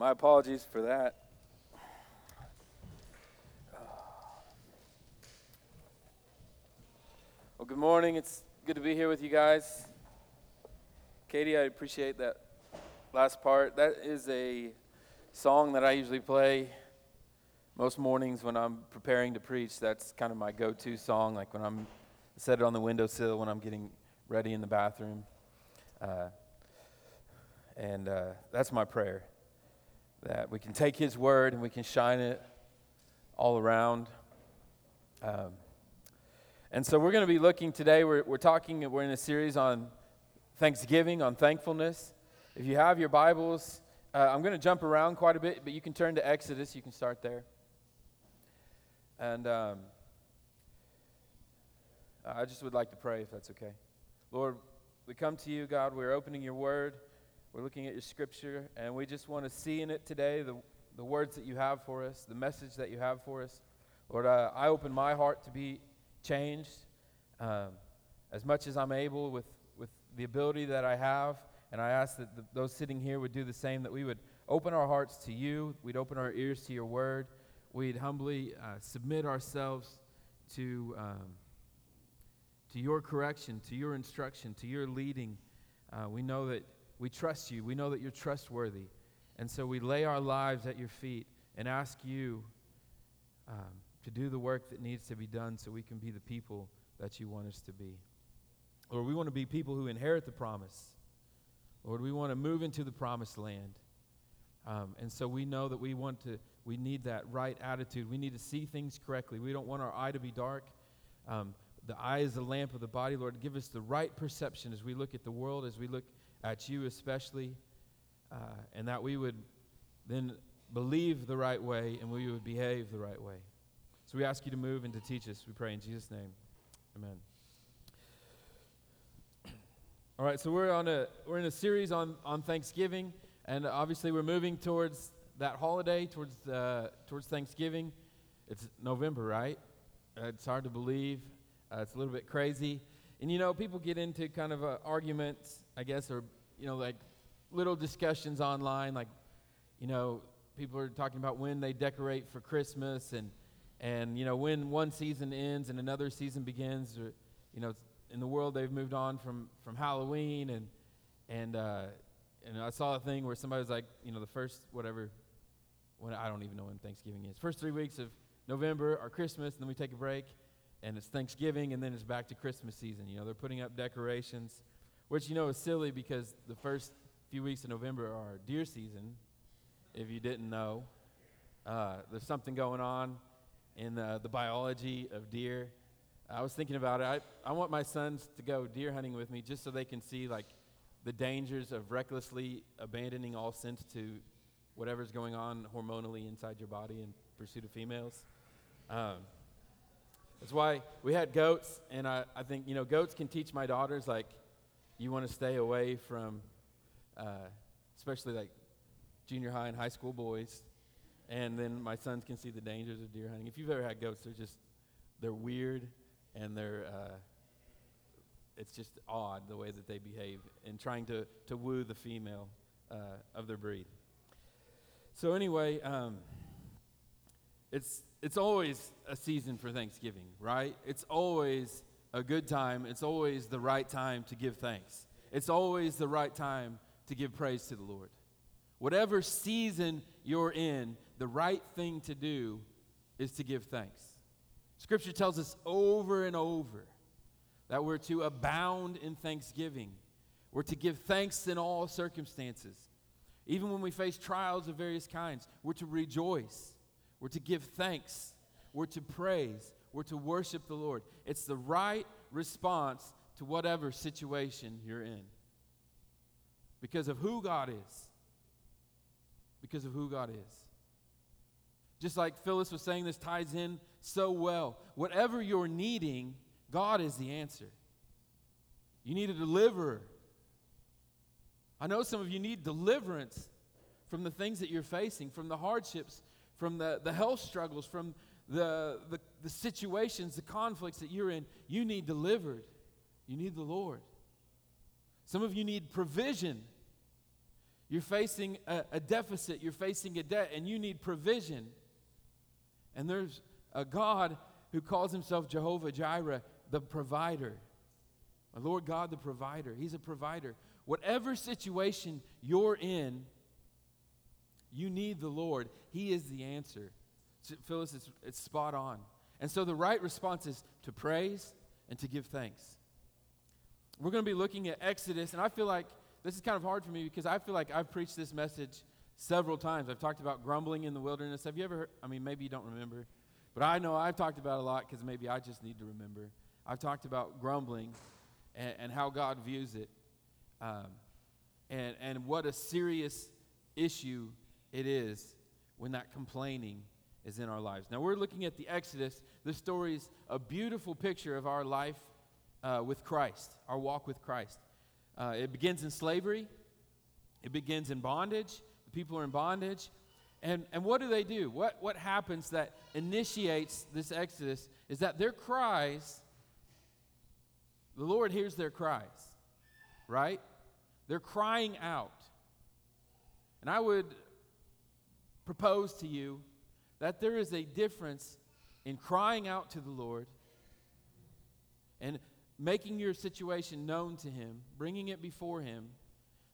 My apologies for that. Well, good morning. It's good to be here with you guys. Katie, I appreciate that last part. That is a song that I usually play most mornings when I'm preparing to preach. That's kind of my go to song, like when I'm set it on the windowsill when I'm getting ready in the bathroom. Uh, and uh, that's my prayer that we can take His word and we can shine it all around. Um, and so we're going to be looking today, we're, we're talking, we're in a series on Thanksgiving, on thankfulness. If you have your Bibles, uh, I'm going to jump around quite a bit, but you can turn to Exodus. You can start there. And um, I just would like to pray, if that's okay. Lord, we come to you, God. We're opening your word. We're looking at your scripture, and we just want to see in it today the, the words that you have for us, the message that you have for us. Lord, uh, I open my heart to be changed um, as much as I'm able with, with the ability that I have. And I ask that the, those sitting here would do the same, that we would open our hearts to you, we'd open our ears to your word, we'd humbly uh, submit ourselves to, um, to your correction, to your instruction, to your leading. Uh, we know that we trust you. We know that you're trustworthy. And so we lay our lives at your feet and ask you um, to do the work that needs to be done so we can be the people that you want us to be. Lord, we want to be people who inherit the promise. Lord, we want to move into the promised land. Um, and so we know that we want to, we need that right attitude. We need to see things correctly. We don't want our eye to be dark. Um, the eye is the lamp of the body. Lord, give us the right perception as we look at the world, as we look at you especially, uh, and that we would then believe the right way and we would behave the right way. So we ask you to move and to teach us. We pray in Jesus' name. Amen. All right, so we're on a we're in a series on on Thanksgiving, and obviously we're moving towards that holiday, towards uh, towards Thanksgiving. It's November, right? Uh, it's hard to believe. Uh, it's a little bit crazy. And you know, people get into kind of uh, arguments, I guess, or you know, like little discussions online, like you know, people are talking about when they decorate for Christmas and and you know when one season ends and another season begins. Or you know, in the world they've moved on from from Halloween and and uh, and I saw a thing where somebody was like, you know, the first whatever, when I don't even know when Thanksgiving is. First three weeks of November are Christmas, and then we take a break and it's Thanksgiving, and then it's back to Christmas season. You know, they're putting up decorations, which, you know, is silly because the first few weeks of November are deer season, if you didn't know. Uh, there's something going on in the, the biology of deer. I was thinking about it. I, I want my sons to go deer hunting with me just so they can see, like, the dangers of recklessly abandoning all sense to whatever's going on hormonally inside your body in pursuit of females. Um, that's why we had goats, and I, I think, you know, goats can teach my daughters, like, you want to stay away from, uh, especially like junior high and high school boys. And then my sons can see the dangers of deer hunting. If you've ever had goats, they're just, they're weird, and they're, uh, it's just odd the way that they behave in trying to, to woo the female uh, of their breed. So, anyway, um, it's it's always a season for Thanksgiving, right? It's always a good time. It's always the right time to give thanks. It's always the right time to give praise to the Lord. Whatever season you're in, the right thing to do is to give thanks. Scripture tells us over and over that we're to abound in thanksgiving. We're to give thanks in all circumstances. Even when we face trials of various kinds, we're to rejoice. We're to give thanks. We're to praise. We're to worship the Lord. It's the right response to whatever situation you're in. Because of who God is. Because of who God is. Just like Phyllis was saying, this ties in so well. Whatever you're needing, God is the answer. You need a deliverer. I know some of you need deliverance from the things that you're facing, from the hardships from the, the health struggles, from the, the, the situations, the conflicts that you're in, you need delivered. You need the Lord. Some of you need provision. You're facing a, a deficit, you're facing a debt, and you need provision. And there's a God who calls himself Jehovah Jireh, the provider. My Lord God, the provider. He's a provider. Whatever situation you're in, you need the Lord. He is the answer. So, Phyllis, it's, it's spot on. And so the right response is to praise and to give thanks. We're going to be looking at Exodus, and I feel like this is kind of hard for me because I feel like I've preached this message several times. I've talked about grumbling in the wilderness. Have you ever heard? I mean, maybe you don't remember, but I know I've talked about a lot because maybe I just need to remember. I've talked about grumbling and, and how God views it, um, and, and what a serious issue it is when that complaining is in our lives. Now, we're looking at the Exodus. This story is a beautiful picture of our life uh, with Christ, our walk with Christ. Uh, it begins in slavery, it begins in bondage. The people are in bondage. And, and what do they do? What, what happens that initiates this Exodus is that their cries, the Lord hears their cries, right? They're crying out. And I would propose to you that there is a difference in crying out to the Lord and making your situation known to Him, bringing it before Him.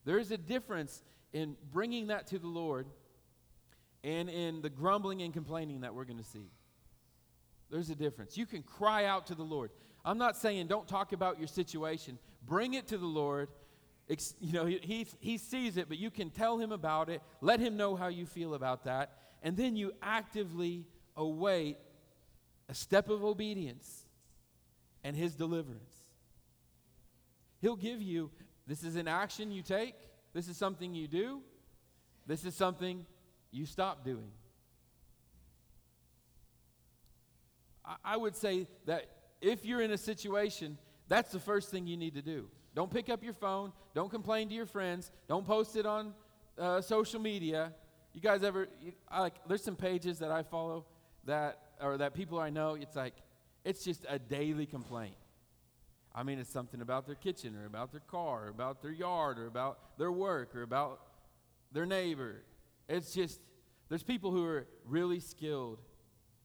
There is a difference in bringing that to the Lord and in the grumbling and complaining that we're going to see. There's a difference. You can cry out to the Lord. I'm not saying don't talk about your situation. Bring it to the Lord. You know, he, he, sees it, but you can tell him about it. Let him know how you feel about that. And then you actively await a step of obedience and his deliverance. He'll give you this is an action you take, this is something you do, this is something you stop doing. I, I would say that if you're in a situation, that's the first thing you need to do. Don't pick up your phone. Don't complain to your friends. Don't post it on uh, social media. You guys ever, you, I, like, there's some pages that I follow that, or that people I know, it's like, it's just a daily complaint. I mean, it's something about their kitchen or about their car or about their yard or about their work or about their neighbor. It's just, there's people who are really skilled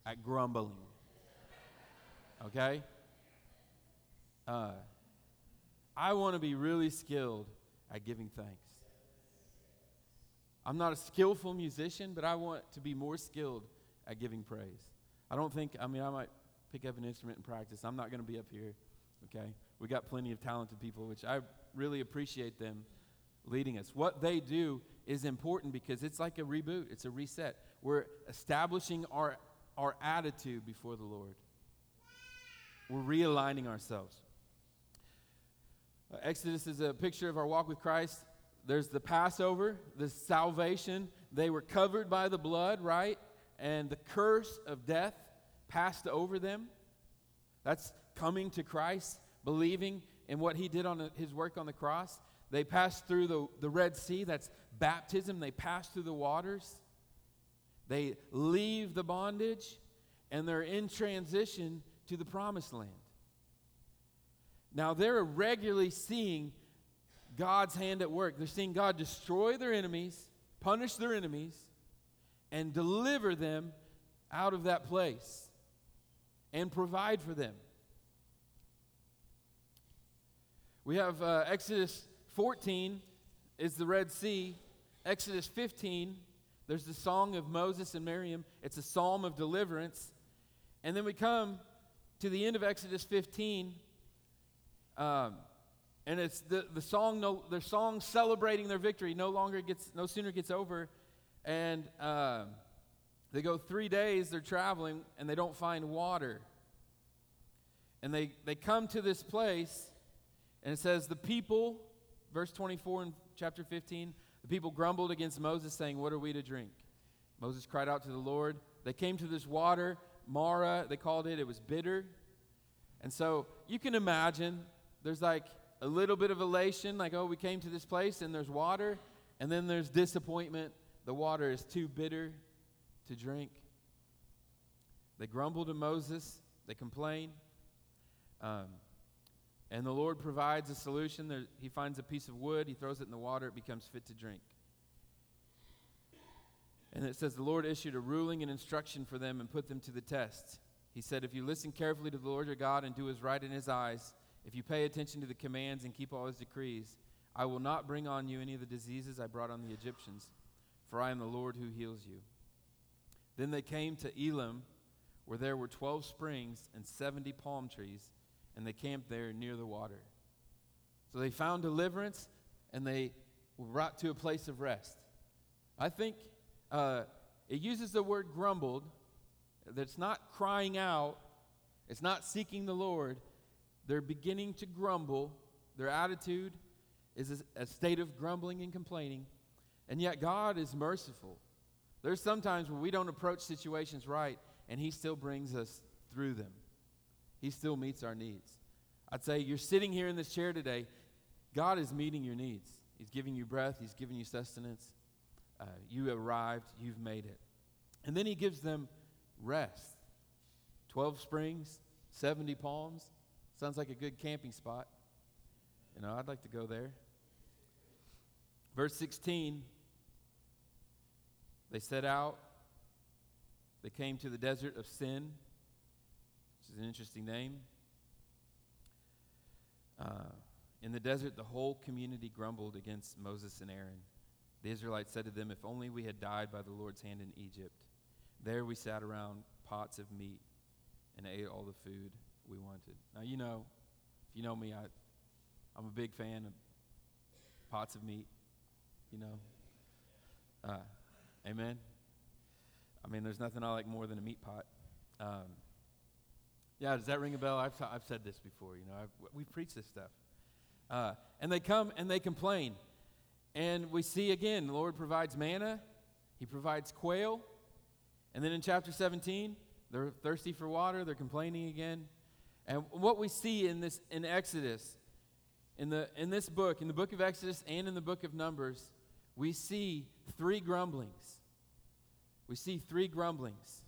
at grumbling. Okay? Uh, I want to be really skilled at giving thanks. I'm not a skillful musician, but I want to be more skilled at giving praise. I don't think, I mean, I might pick up an instrument and practice. I'm not going to be up here okay? We got plenty of talented people, which I really appreciate them leading us. What they do is important because it's like a reboot, it's a reset. We're establishing our, our attitude before the Lord, we're realigning ourselves. Uh, Exodus is a picture of our walk with Christ. There's the Passover, the salvation. They were covered by the blood, right? And the curse of death passed over them. That's coming to Christ, believing in what he did on his work on the cross. They passed through the, the Red Sea, that's baptism. They pass through the waters. They leave the bondage, and they're in transition to the promised land. Now, they're regularly seeing God's hand at work. They're seeing God destroy their enemies, punish their enemies, and deliver them out of that place and provide for them. We have uh, Exodus 14 is the Red Sea. Exodus 15, there's the song of Moses and Miriam. It's a psalm of deliverance. And then we come to the end of Exodus 15, um, and it's the, the song, no, their song celebrating their victory no longer gets, no sooner gets over. And um, they go three days, they're traveling, and they don't find water. And they, they come to this place and it says, The people, verse 24 in chapter 15, the people grumbled against Moses, saying, What are we to drink? Moses cried out to the Lord. They came to this water, Marah, they called it. It was bitter. And so you can imagine there's like a little bit of elation, like, oh, we came to this place and there's water. And then there's disappointment. The water is too bitter to drink. They grumble to Moses, they complain. Um, and the Lord provides a solution. There, he finds a piece of wood, he throws it in the water, it becomes fit to drink. And it says, The Lord issued a ruling and instruction for them and put them to the test. He said, If you listen carefully to the Lord your God and do as right in his eyes, if you pay attention to the commands and keep all his decrees, I will not bring on you any of the diseases I brought on the Egyptians, for I am the Lord who heals you. Then they came to Elim, where there were 12 springs and 70 palm trees, and they camped there near the water. So they found deliverance, and they were brought to a place of rest. I think uh, it uses the word grumbled, that's not crying out, it's not seeking the Lord. They're beginning to grumble. Their attitude is a, state of grumbling and complaining. And yet, God is merciful. There's sometimes when we don't approach situations right, and He still brings us through them. He still meets our needs. I'd say you're sitting here in this chair today, God is meeting your needs. He's giving you breath, He's giving you sustenance. Uh, you arrived, you've made it. And then He gives them rest 12 springs, 70 palms. Sounds like a good camping spot. You know, I'd like to go there. Verse 16 they set out. They came to the desert of Sin, which is an interesting name. Uh, in the desert, the whole community grumbled against Moses and Aaron. The Israelites said to them, If only we had died by the Lord's hand in Egypt. There we sat around pots of meat and ate all the food we wanted. Now, you know, if you know me, I, I'm a big fan of pots of meat, you know. Uh, amen. I mean, there's nothing I like more than a meat pot. Um, yeah, does that ring a bell? I've, I've said this before, you know, I've, we've preached this stuff. Uh, and they come and they complain. And we see again, the Lord provides manna, He provides quail. And then in chapter 17, they're thirsty for water, they're complaining again. And what we see in this in Exodus, in the in this book, in the book of Exodus and in the book of Numbers, we see three grumblings. We see three grumblings.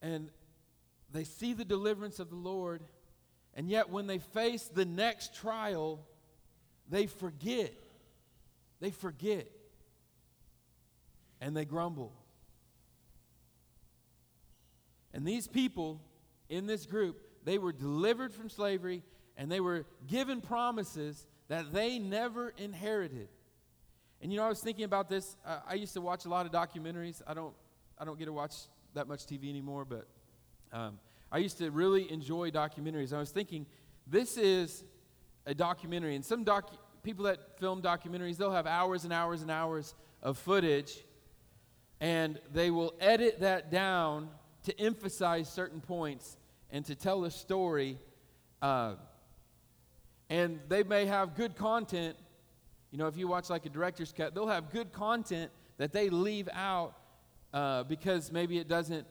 And they see the deliverance of the Lord, and yet when they face the next trial, they forget. They forget. And they grumble. And these people in this group, they were delivered from slavery and they were given promises that they never inherited. And you know, I was thinking about this. Uh, I used to watch a lot of documentaries. I don't, I don't get to watch that much TV anymore, but um, I used to really enjoy documentaries. I was thinking, this is a documentary, and some doc- people that film documentaries, they'll have hours and hours and hours of footage, and they will edit that down to emphasize certain points and to tell a story. Uh, and they may have good content. You know, if you watch like a director's cut, they'll have good content that they leave out uh, because maybe it doesn't,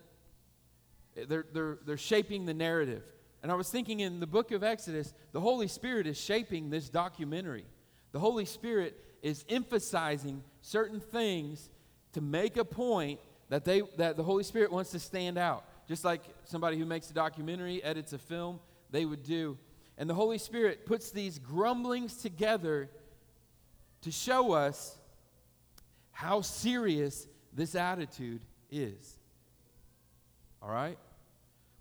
they're, they're, they're shaping the narrative. And I was thinking in the book of Exodus, the Holy Spirit is shaping this documentary. The Holy Spirit is emphasizing certain things to make a point that, they, that the Holy Spirit wants to stand out. Just like somebody who makes a documentary, edits a film, they would do. And the Holy Spirit puts these grumblings together to show us how serious this attitude is. All right?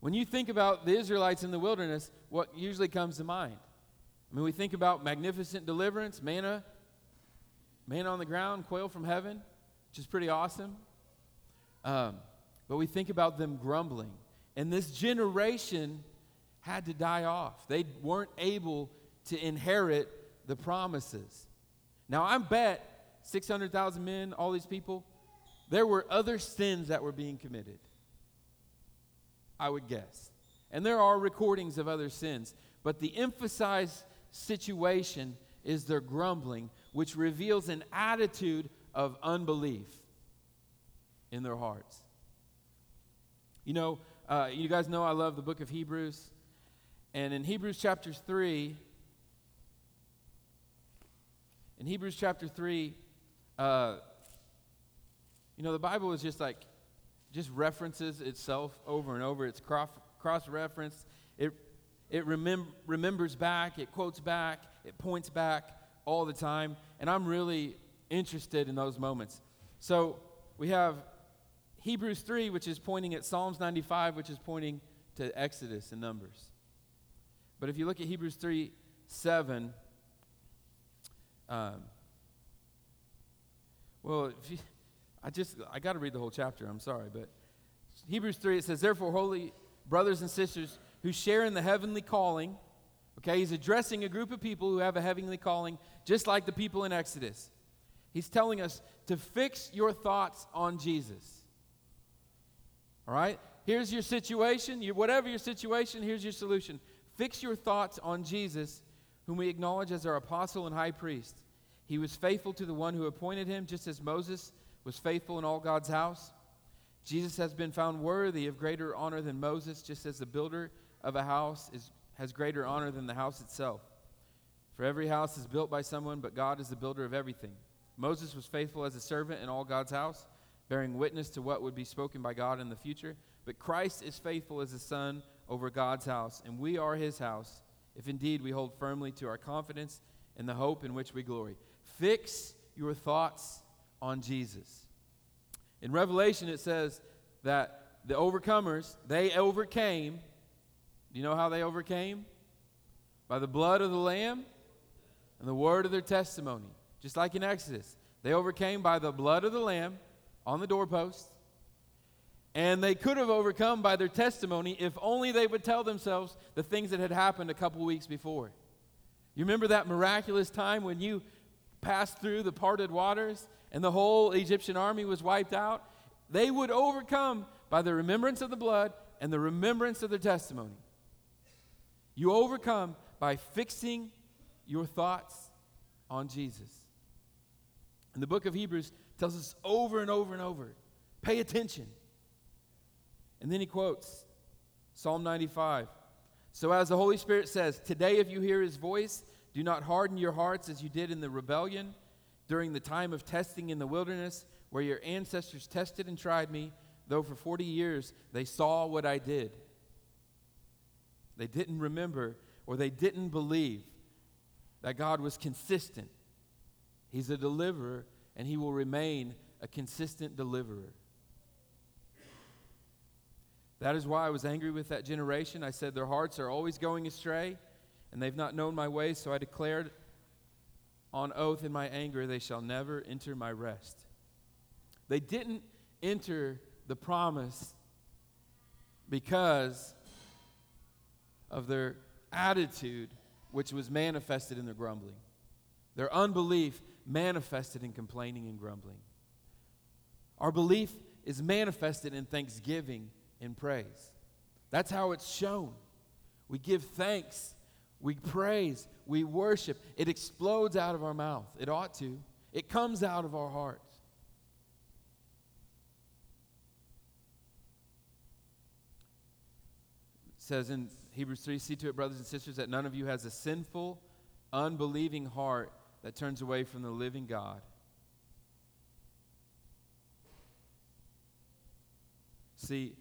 When you think about the Israelites in the wilderness, what usually comes to mind? I mean, we think about magnificent deliverance, manna, manna on the ground, quail from heaven, which is pretty awesome. Um, but we think about them grumbling. And this generation had to die off. They weren't able to inherit the promises. Now, I bet 600,000 men, all these people, there were other sins that were being committed. I would guess. And there are recordings of other sins. But the emphasized situation is their grumbling, which reveals an attitude of unbelief in their hearts. You know, uh, you guys know I love the book of Hebrews. And in Hebrews chapter 3, in Hebrews chapter 3, uh, you know, the Bible is just like, just references itself over and over. It's cross referenced. It, it remem- remembers back, it quotes back, it points back all the time. And I'm really interested in those moments. So we have Hebrews 3, which is pointing at Psalms 95, which is pointing to Exodus and Numbers. But if you look at Hebrews 3 7, um, well, you, I just, I got to read the whole chapter. I'm sorry. But Hebrews 3, it says, Therefore, holy brothers and sisters who share in the heavenly calling, okay, he's addressing a group of people who have a heavenly calling, just like the people in Exodus. He's telling us to fix your thoughts on Jesus. All right? Here's your situation. You, whatever your situation, here's your solution. Fix your thoughts on Jesus, whom we acknowledge as our apostle and high priest. He was faithful to the one who appointed him, just as Moses was faithful in all God's house. Jesus has been found worthy of greater honor than Moses, just as the builder of a house is, has greater honor than the house itself. For every house is built by someone, but God is the builder of everything. Moses was faithful as a servant in all God's house, bearing witness to what would be spoken by God in the future. But Christ is faithful as a son over God's house, and we are his house, if indeed we hold firmly to our confidence in the hope in which we glory. Fix your thoughts on Jesus. In Revelation, it says that the overcomers, they overcame. Do you know how they overcame? By the blood of the Lamb and the word of their testimony. Just like in Exodus, they overcame by the blood of the Lamb on the doorpost. And they could have overcome by their testimony if only they would tell themselves the things that had happened a couple weeks before. You remember that miraculous time when you passed through the parted waters and the whole Egyptian army was wiped out? They would overcome by the remembrance of the blood and the remembrance of their testimony. You overcome by fixing your thoughts on Jesus. In the book of Hebrews tells us over and over and over pay attention. And then he quotes Psalm 95. So, as the Holy Spirit says, today if you hear his voice, do not harden your hearts as you did in the rebellion during the time of testing in the wilderness, where your ancestors tested and tried me, though for 40 years they saw what I did. They didn't remember or they didn't believe that God was consistent He's a deliverer, and he will remain a consistent deliverer. That is why I was angry with that generation. I said, Their hearts are always going astray, and they've not known my ways, so I declared on oath in my anger, they shall never enter my rest. They didn't enter the promise because of their attitude, which was manifested in their grumbling. Their unbelief manifested in complaining and grumbling. Our belief is manifested in thanksgiving and praise. That's how it's shown. We give thanks, we praise, we worship. It explodes out of our mouth. It ought to, it comes out of our hearts. It says in Hebrews 3 See to it, brothers and sisters, that none of you has a sinful, unbelieving heart that turns away from the living God. See,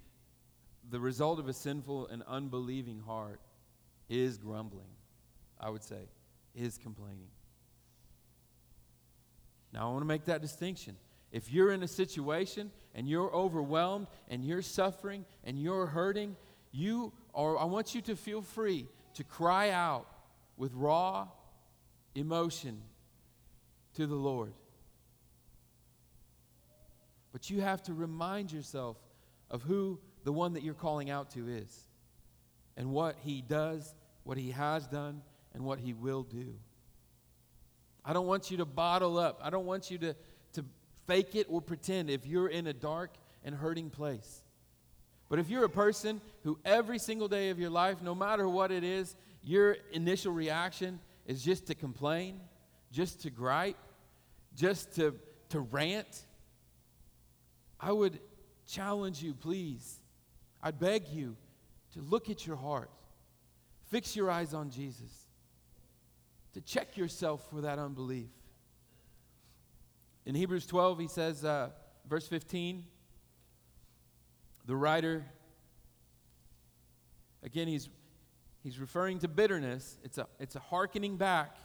the result of a sinful and unbelieving heart is grumbling, I would say, is complaining. Now, I want to make that distinction. If you're in a situation and you're overwhelmed and you're suffering and you're hurting, you are, I want you to feel free to cry out with raw emotion to the Lord. But you have to remind yourself of who the one that you're calling out to is and what he does, what he has done, and what he will do. I don't want you to bottle up. I don't want you to, to fake it or pretend if you're in a dark and hurting place. But if you're a person who every single day of your life, no matter what it is, your initial reaction is just to complain, just to gripe, just to, to rant, I would challenge you, please. I beg you to look at your heart, fix your eyes on Jesus, to check yourself for that unbelief. In Hebrews 12, he says, uh, verse 15, the writer, again, he's, he's referring to bitterness. It's a, it's a hearkening back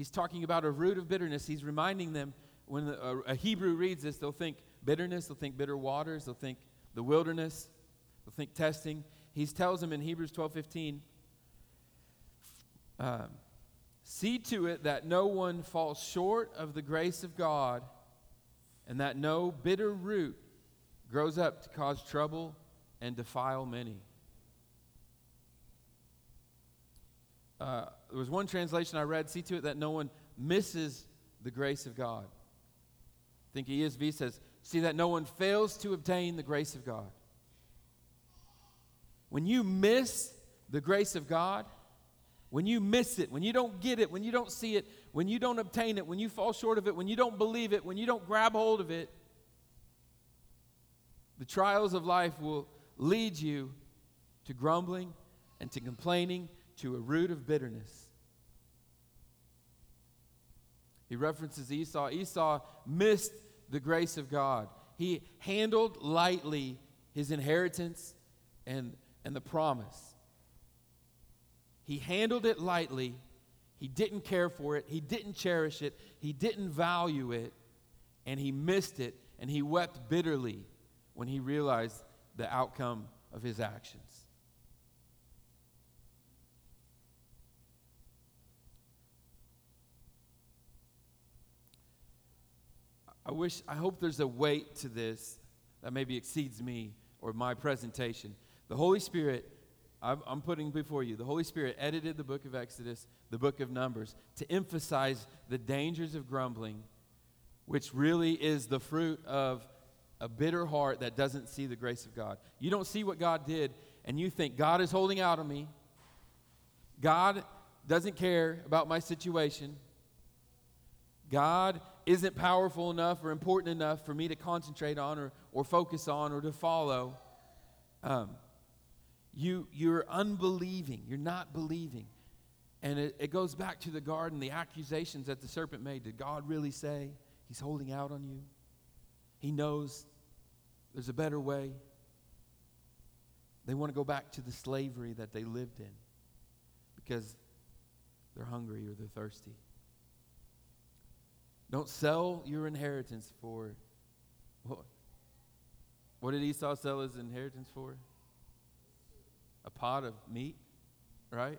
He's talking about a root of bitterness. He's reminding them when a, a Hebrew reads this, they'll think bitterness, they'll think bitter waters, they'll think the wilderness, they'll think testing. He tells them in Hebrews 12 15, um, see to it that no one falls short of the grace of God and that no bitter root grows up to cause trouble and defile many. Uh, there was one translation I read see to it that no one misses the grace of God. I think ESV says, see that no one fails to obtain the grace of God. When you miss the grace of God, when you miss it, when you don't get it, when you don't see it, when you don't obtain it, when you fall short of it, when you don't believe it, when you don't grab hold of it, the trials of life will lead you to grumbling and to complaining, to a root of bitterness. He references Esau. Esau missed the grace of God. He handled lightly his inheritance and, and the promise. He handled it lightly. He didn't care for it. He didn't cherish it. He didn't value it. And he missed it. And he wept bitterly when he realized the outcome of his actions. I wish, I hope there's a weight to this that maybe exceeds me or my presentation. The Holy Spirit, I'm, I'm, putting before you, the Holy Spirit edited the book of Exodus, the book of Numbers, to emphasize the dangers of grumbling, which really is the fruit of a bitter heart that doesn't see the grace of God. You don't see what God did, and you think, God is holding out on me. God doesn't care about my situation. God isn't powerful enough or important enough for me to concentrate on or, or focus on or to follow, um, you, you're unbelieving. You're not believing. And it, it goes back to the garden, the accusations that the serpent made. Did God really say he's holding out on you? He knows there's a better way. They want to go back to the slavery that they lived in because they're hungry or they're thirsty. Don't sell your inheritance for what? What did Esau sell his inheritance for? A pot of meat, right?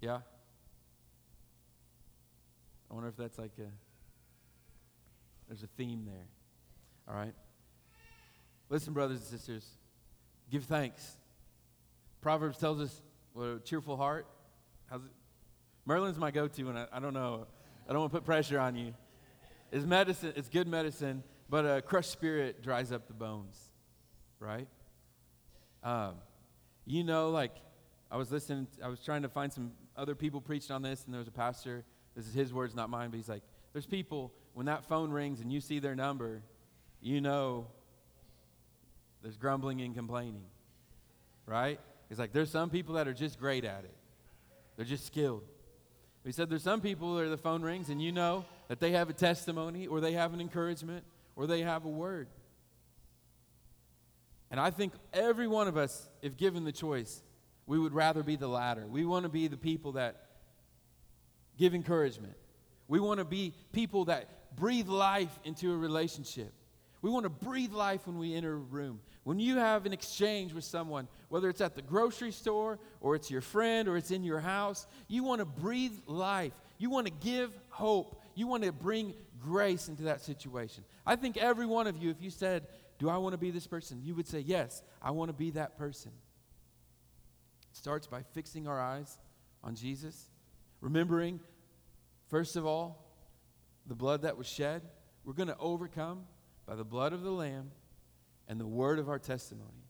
Yeah. I wonder if that's like a there's a theme there. All right. Listen, brothers and sisters, give thanks. Proverbs tells us what a cheerful heart. How's it? Merlin's my go-to, and I, I don't know. I don't want to put pressure on you. It's medicine, it's good medicine, but a crushed spirit dries up the bones, right? Um, you know, like, I was listening, I was trying to find some other people preached on this, and there was a pastor, this is his words, not mine, but he's like, there's people, when that phone rings and you see their number, you know there's grumbling and complaining, right? He's like, there's some people that are just great at it, they're just skilled. He said there's some people where the phone rings and you know that they have a testimony or they have an encouragement or they have a word. And I think every one of us, if given the choice, we would rather be the latter. We want to be the people that give encouragement. We want to be people that breathe life into a relationship. We want to breathe life when we enter a room. When you have an exchange with someone, whether it's at the grocery store or it's your friend or it's in your house, you want to breathe life. You want to give hope. You want to bring grace into that situation. I think every one of you, if you said, Do I want to be this person? you would say, Yes, I want to be that person. It starts by fixing our eyes on Jesus, remembering, first of all, the blood that was shed. We're going to overcome by the blood of the Lamb and the word of our testimony.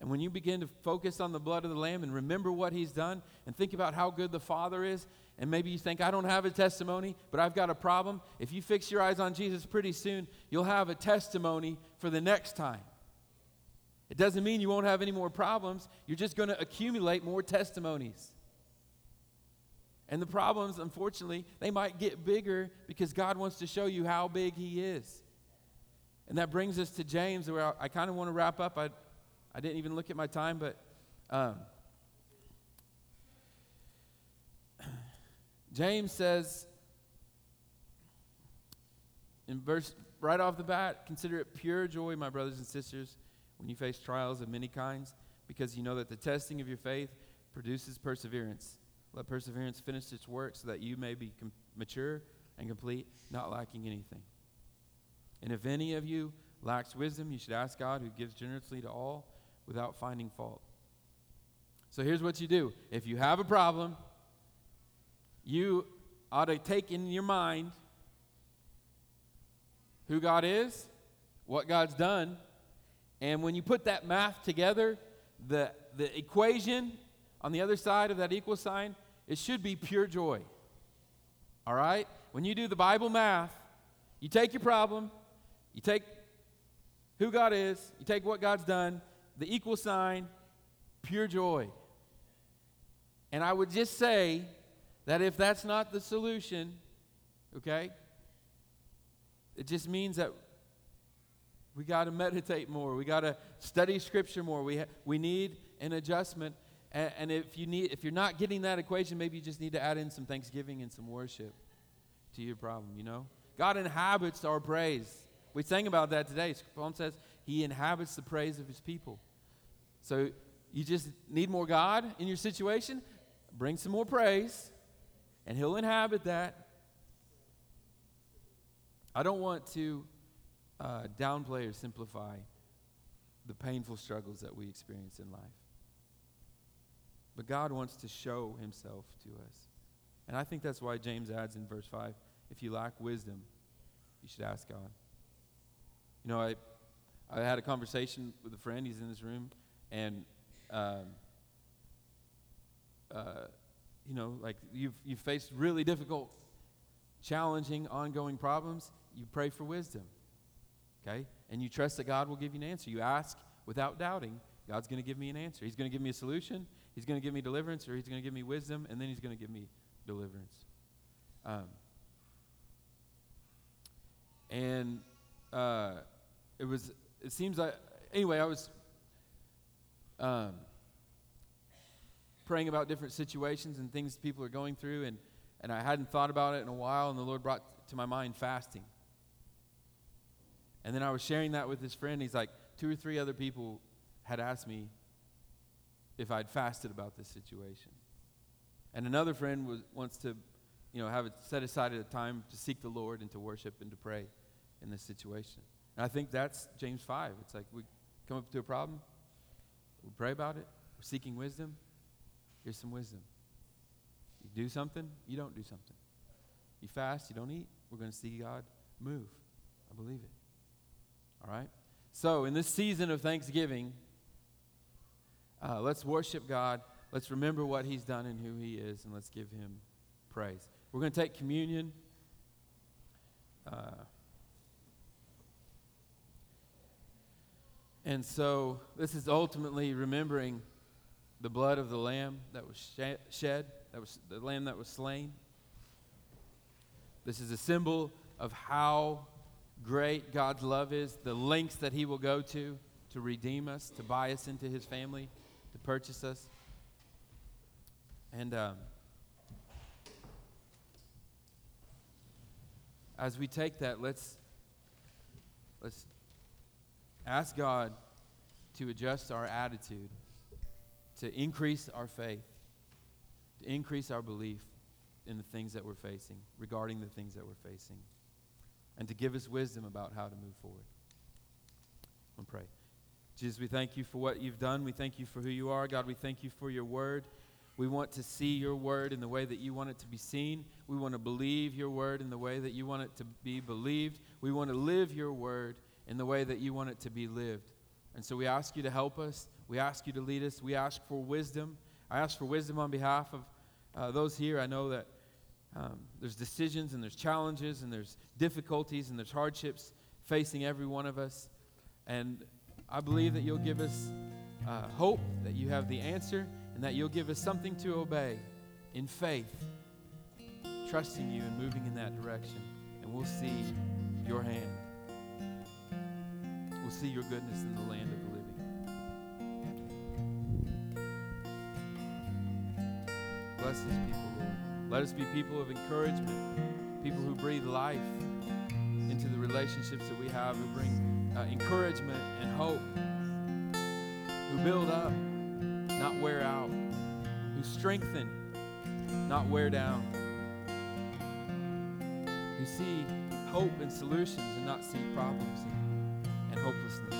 And when you begin to focus on the blood of the Lamb and remember what He's done and think about how good the Father is, and maybe you think, I don't have a testimony, but I've got a problem. If you fix your eyes on Jesus pretty soon, you'll have a testimony for the next time. It doesn't mean you won't have any more problems, you're just going to accumulate more testimonies. And the problems, unfortunately, they might get bigger because God wants to show you how big He is. And that brings us to James, where I, I kind of want to wrap up. I, I didn't even look at my time, but um, James says, in verse right off the bat, consider it pure joy, my brothers and sisters, when you face trials of many kinds, because you know that the testing of your faith produces perseverance. Let perseverance finish its work so that you may be com- mature and complete, not lacking anything. And if any of you lacks wisdom, you should ask God, who gives generously to all without finding fault. So here's what you do if you have a problem, you ought to take in your mind who God is, what God's done, and when you put that math together, the, the equation on the other side of that equal sign, it should be pure joy. All right? When you do the Bible math, you take your problem, you take who God is, you take what God's done, the equal sign, pure joy. And I would just say that if that's not the solution, okay, it just means that we got to meditate more. We got to study Scripture more. We, ha- we need an adjustment. And, and if, you need, if you're not getting that equation, maybe you just need to add in some thanksgiving and some worship to your problem, you know? God inhabits our praise. We sang about that today. Psalm says he inhabits the praise of his people. So you just need more God in your situation, bring some more praise, and he'll inhabit that. I don't want to uh, downplay or simplify the painful struggles that we experience in life. But God wants to show himself to us. And I think that's why James adds in verse 5 if you lack wisdom, you should ask God. You know, I, I had a conversation with a friend, he's in this room, and, um, uh, you know, like you've, you've faced really difficult, challenging, ongoing problems you pray for wisdom. Okay? And you trust that God will give you an answer. You ask without doubting, God's going to give me an answer. He's going to give me a solution, He's going to give me deliverance, or He's going to give me wisdom, and then He's going to give me deliverance. Um, and uh, it was, it seems like, anyway, I was um, praying about different situations and things people are going through, and, and I hadn't thought about it in a while, and the Lord brought to my mind fasting. And then I was sharing that with his friend. He's like, two or three other people had asked me if I'd fasted about this situation. And another friend was, wants to, you know, have it set aside at a time to seek the Lord and to worship and to pray in this situation. And I think that's James 5. It's like we come up to a problem, we pray about it, we're seeking wisdom. Here's some wisdom. You do something, you don't do something. You fast, you don't eat, we're going to see God move. I believe it. All right? So, in this season of Thanksgiving, uh, let's worship God. Let's remember what He's done and who He is, and let's give Him praise. We're going to take communion. Uh, and so, this is ultimately remembering the blood of the Lamb that was shed, that was the Lamb that was slain. This is a symbol of how great God's love is, the lengths that He will go to to redeem us, to buy us into His family, to purchase us. And um, as we take that, let's let's ask God to adjust our attitude, to increase our faith, to increase our belief in the things that we're facing, regarding the things that we're facing and to give us wisdom about how to move forward. And pray. Jesus, we thank you for what you've done. We thank you for who you are. God, we thank you for your word. We want to see your word in the way that you want it to be seen. We want to believe your word in the way that you want it to be believed. We want to live your word in the way that you want it to be lived. And so we ask you to help us. We ask you to lead us. We ask for wisdom. I ask for wisdom on behalf of uh, those here. I know that um, there's decisions and there's challenges and there's difficulties and there's hardships facing every one of us. And I believe that you'll give us uh, hope, that you have the answer, and that you'll give us something to obey in faith, trusting you and moving in that direction. And we'll see your hand. We'll see your goodness in the land of the living. Bless these people, Lord. Let us be people of encouragement, people who breathe life into the relationships that we have, who bring uh, encouragement and hope, who build up, not wear out, who strengthen, not wear down, who see hope and solutions and not see problems and, hopelessness.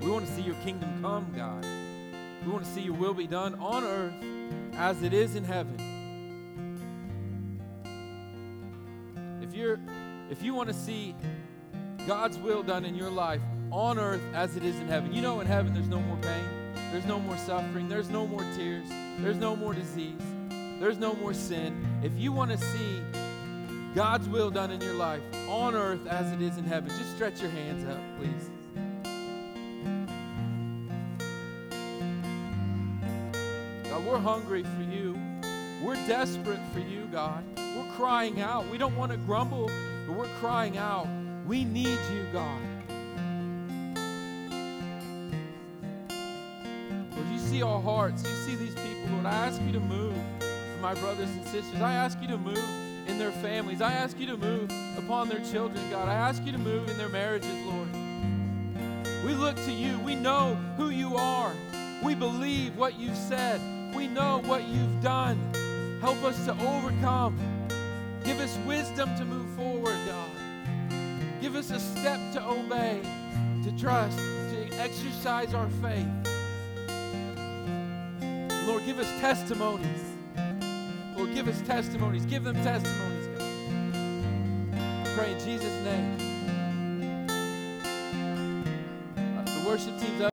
We want to see your kingdom come, God. We want to see your will be done on earth as it is in heaven. If you're if you want to see God's will done in your life on earth as it is in heaven. You know in heaven there's no more pain, there's no more suffering, there's no more tears, there's no more disease, there's no more sin. If you want to see God's will done in your life on earth as it is in heaven, just stretch your hands up, please. God, we're hungry for you. We're desperate for you, God. We're crying out. We don't want to grumble, but we're crying out. We need you, God. Lord, you see our hearts. You see these people, Lord. I ask you to move for my brothers and sisters. I ask you to move in their families. I ask you to move upon their children, God. I ask you to move in their marriages, Lord. We look to you. We know who you are. We believe what you've said. We know what you've done. Help us to overcome. Give us wisdom to move forward, God. Give us a step to obey, to trust, to exercise our faith. Lord, give us testimonies. Give us testimonies. Give them testimonies, God. I pray in Jesus' name. Uh, the worship team's up.